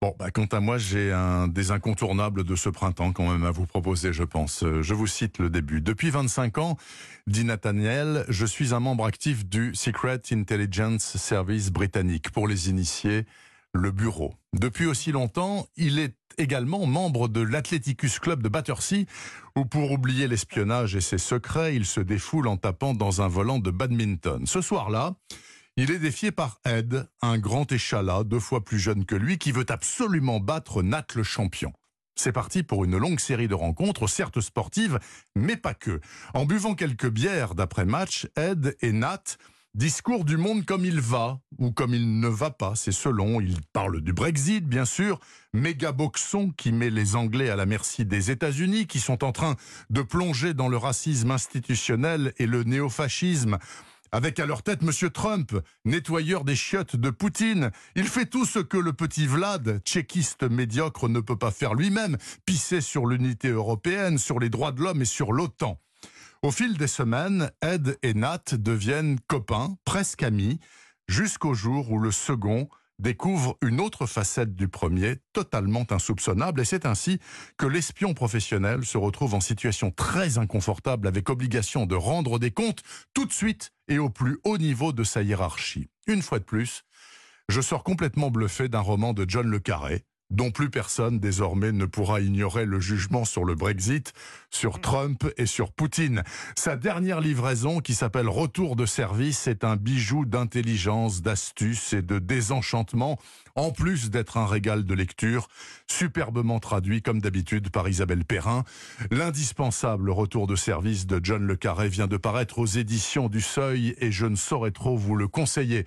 Bon, bah, quant à moi, j'ai un des incontournables de ce printemps quand même à vous proposer, je pense. Euh, je vous cite le début. Depuis 25 ans, dit Nathaniel, je suis un membre actif du Secret Intelligence Service britannique. Pour les initiés, le bureau. Depuis aussi longtemps, il est également membre de l'Athleticus Club de Battersea, où pour oublier l'espionnage et ses secrets, il se défoule en tapant dans un volant de badminton. Ce soir-là, il est défié par Ed, un grand échalas, deux fois plus jeune que lui, qui veut absolument battre Nat le champion. C'est parti pour une longue série de rencontres, certes sportives, mais pas que. En buvant quelques bières d'après-match, Ed et Nat discours du monde comme il va, ou comme il ne va pas, c'est selon. Il parle du Brexit, bien sûr, méga boxon qui met les Anglais à la merci des États-Unis, qui sont en train de plonger dans le racisme institutionnel et le néofascisme avec à leur tête M. Trump, nettoyeur des chiottes de Poutine. Il fait tout ce que le petit Vlad, tchéquiste médiocre, ne peut pas faire lui-même, pisser sur l'unité européenne, sur les droits de l'homme et sur l'OTAN. Au fil des semaines, Ed et Nat deviennent copains, presque amis, jusqu'au jour où le second découvre une autre facette du premier, totalement insoupçonnable, et c'est ainsi que l'espion professionnel se retrouve en situation très inconfortable avec obligation de rendre des comptes tout de suite et au plus haut niveau de sa hiérarchie. Une fois de plus, je sors complètement bluffé d'un roman de John Le Carré, dont plus personne désormais ne pourra ignorer le jugement sur le Brexit, sur Trump et sur Poutine. Sa dernière livraison, qui s'appelle Retour de service, est un bijou d'intelligence, d'astuce et de désenchantement, en plus d'être un régal de lecture, superbement traduit comme d'habitude par Isabelle Perrin. L'indispensable Retour de service de John Le Carré vient de paraître aux éditions du Seuil et je ne saurais trop vous le conseiller.